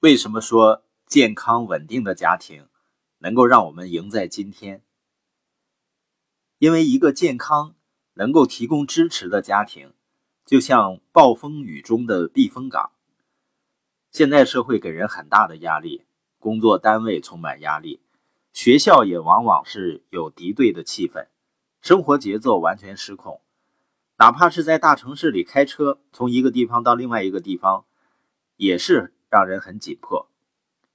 为什么说健康稳定的家庭能够让我们赢在今天？因为一个健康、能够提供支持的家庭，就像暴风雨中的避风港。现在社会给人很大的压力，工作单位充满压力，学校也往往是有敌对的气氛，生活节奏完全失控。哪怕是在大城市里开车，从一个地方到另外一个地方，也是。让人很紧迫，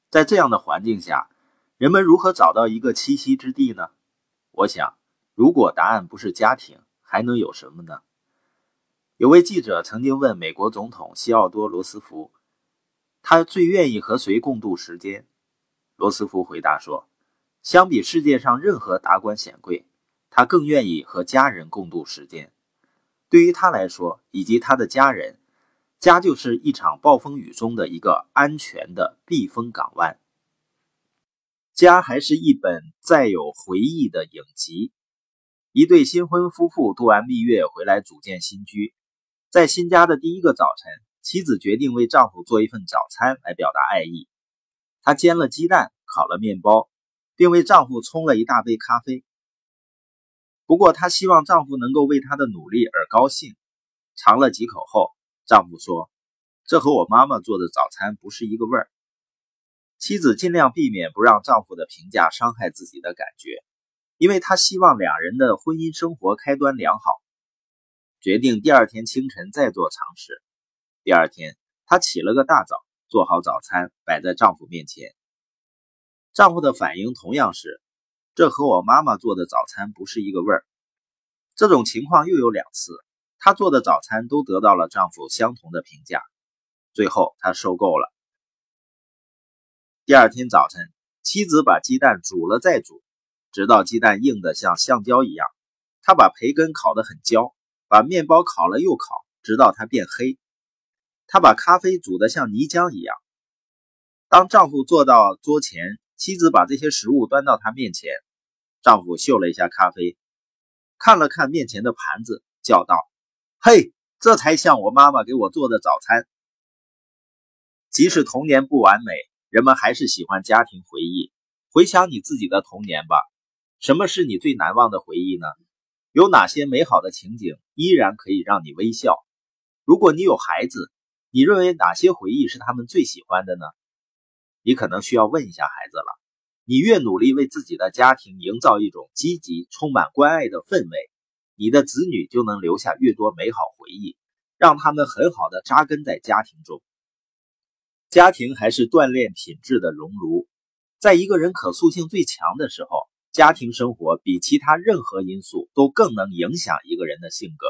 在这样的环境下，人们如何找到一个栖息之地呢？我想，如果答案不是家庭，还能有什么呢？有位记者曾经问美国总统西奥多·罗斯福，他最愿意和谁共度时间？罗斯福回答说：“相比世界上任何达官显贵，他更愿意和家人共度时间。对于他来说，以及他的家人。”家就是一场暴风雨中的一个安全的避风港湾。家还是一本载有回忆的影集。一对新婚夫妇度完蜜月回来组建新居，在新家的第一个早晨，妻子决定为丈夫做一份早餐来表达爱意。她煎了鸡蛋，烤了面包，并为丈夫冲了一大杯咖啡。不过，她希望丈夫能够为她的努力而高兴。尝了几口后。丈夫说：“这和我妈妈做的早餐不是一个味儿。”妻子尽量避免不让丈夫的评价伤害自己的感觉，因为她希望两人的婚姻生活开端良好。决定第二天清晨再做尝试。第二天，她起了个大早，做好早餐摆在丈夫面前。丈夫的反应同样是：“这和我妈妈做的早餐不是一个味儿。”这种情况又有两次。她做的早餐都得到了丈夫相同的评价，最后她受够了。第二天早晨，妻子把鸡蛋煮了再煮，直到鸡蛋硬得像橡胶一样。她把培根烤得很焦，把面包烤了又烤，直到它变黑。她把咖啡煮得像泥浆一样。当丈夫坐到桌前，妻子把这些食物端到他面前。丈夫嗅了一下咖啡，看了看面前的盘子，叫道。嘿，这才像我妈妈给我做的早餐。即使童年不完美，人们还是喜欢家庭回忆。回想你自己的童年吧，什么是你最难忘的回忆呢？有哪些美好的情景依然可以让你微笑？如果你有孩子，你认为哪些回忆是他们最喜欢的呢？你可能需要问一下孩子了。你越努力为自己的家庭营造一种积极、充满关爱的氛围。你的子女就能留下越多美好回忆，让他们很好的扎根在家庭中。家庭还是锻炼品质的熔炉，在一个人可塑性最强的时候，家庭生活比其他任何因素都更能影响一个人的性格。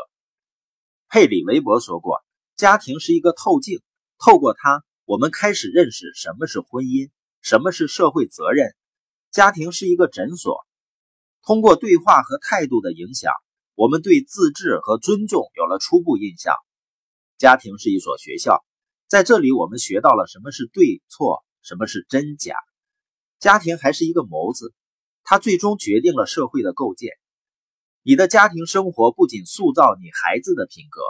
佩里·韦伯说过：“家庭是一个透镜，透过它，我们开始认识什么是婚姻，什么是社会责任。家庭是一个诊所，通过对话和态度的影响。”我们对自治和尊重有了初步印象。家庭是一所学校，在这里我们学到了什么是对错，什么是真假。家庭还是一个模子，它最终决定了社会的构建。你的家庭生活不仅塑造你孩子的品格，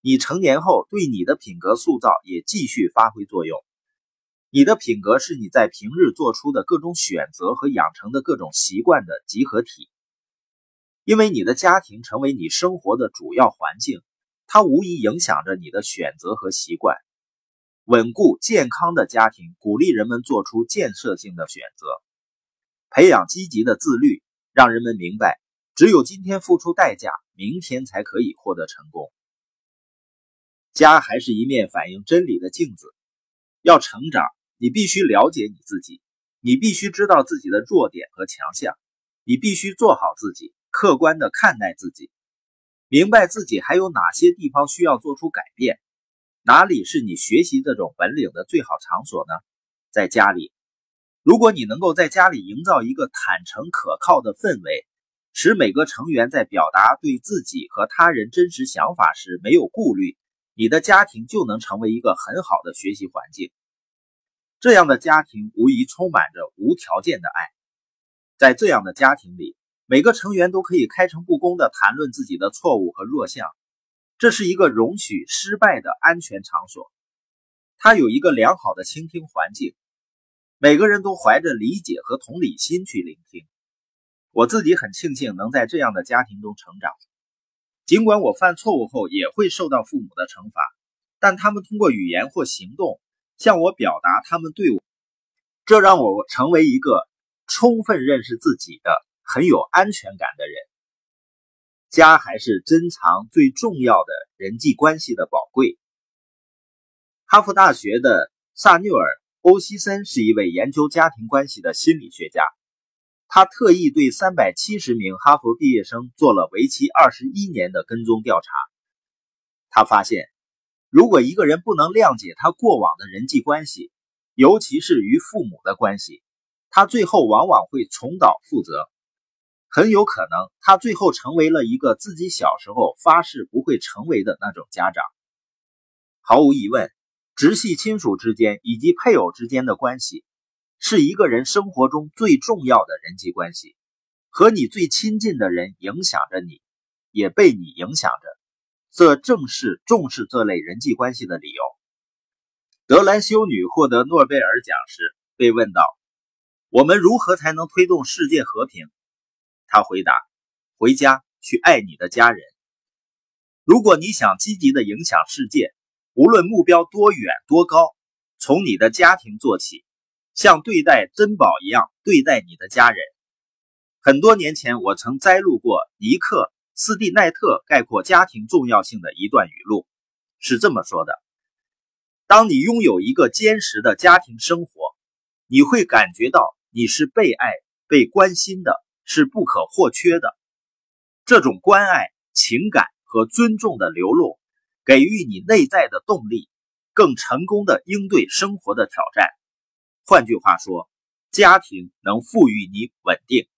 你成年后对你的品格塑造也继续发挥作用。你的品格是你在平日做出的各种选择和养成的各种习惯的集合体。因为你的家庭成为你生活的主要环境，它无疑影响着你的选择和习惯。稳固健康的家庭鼓励人们做出建设性的选择，培养积极的自律，让人们明白，只有今天付出代价，明天才可以获得成功。家还是一面反映真理的镜子。要成长，你必须了解你自己，你必须知道自己的弱点和强项，你必须做好自己。客观的看待自己，明白自己还有哪些地方需要做出改变，哪里是你学习这种本领的最好场所呢？在家里，如果你能够在家里营造一个坦诚可靠的氛围，使每个成员在表达对自己和他人真实想法时没有顾虑，你的家庭就能成为一个很好的学习环境。这样的家庭无疑充满着无条件的爱，在这样的家庭里。每个成员都可以开诚布公地谈论自己的错误和弱项，这是一个容许失败的安全场所。他有一个良好的倾听环境，每个人都怀着理解和同理心去聆听。我自己很庆幸能在这样的家庭中成长，尽管我犯错误后也会受到父母的惩罚，但他们通过语言或行动向我表达他们对我，这让我成为一个充分认识自己的、很有安全感的人。家还是珍藏最重要的人际关系的宝贵。哈佛大学的萨缪尔·欧西森是一位研究家庭关系的心理学家。他特意对三百七十名哈佛毕业生做了为期二十一年的跟踪调查。他发现，如果一个人不能谅解他过往的人际关系，尤其是与父母的关系，他最后往往会重蹈覆辙。很有可能，他最后成为了一个自己小时候发誓不会成为的那种家长。毫无疑问，直系亲属之间以及配偶之间的关系。是一个人生活中最重要的人际关系，和你最亲近的人影响着你，也被你影响着。这正是重视这类人际关系的理由。德兰修女获得诺贝尔奖时被问到：“我们如何才能推动世界和平？”他回答：“回家去爱你的家人。如果你想积极的影响世界，无论目标多远多高，从你的家庭做起。”像对待珍宝一样对待你的家人。很多年前，我曾摘录过尼克·斯蒂奈特概括家庭重要性的一段语录，是这么说的：“当你拥有一个坚实的家庭生活，你会感觉到你是被爱、被关心的，是不可或缺的。这种关爱情感和尊重的流露给予你内在的动力更成功的应对生活的挑战。换句话说家庭能赋予你稳定。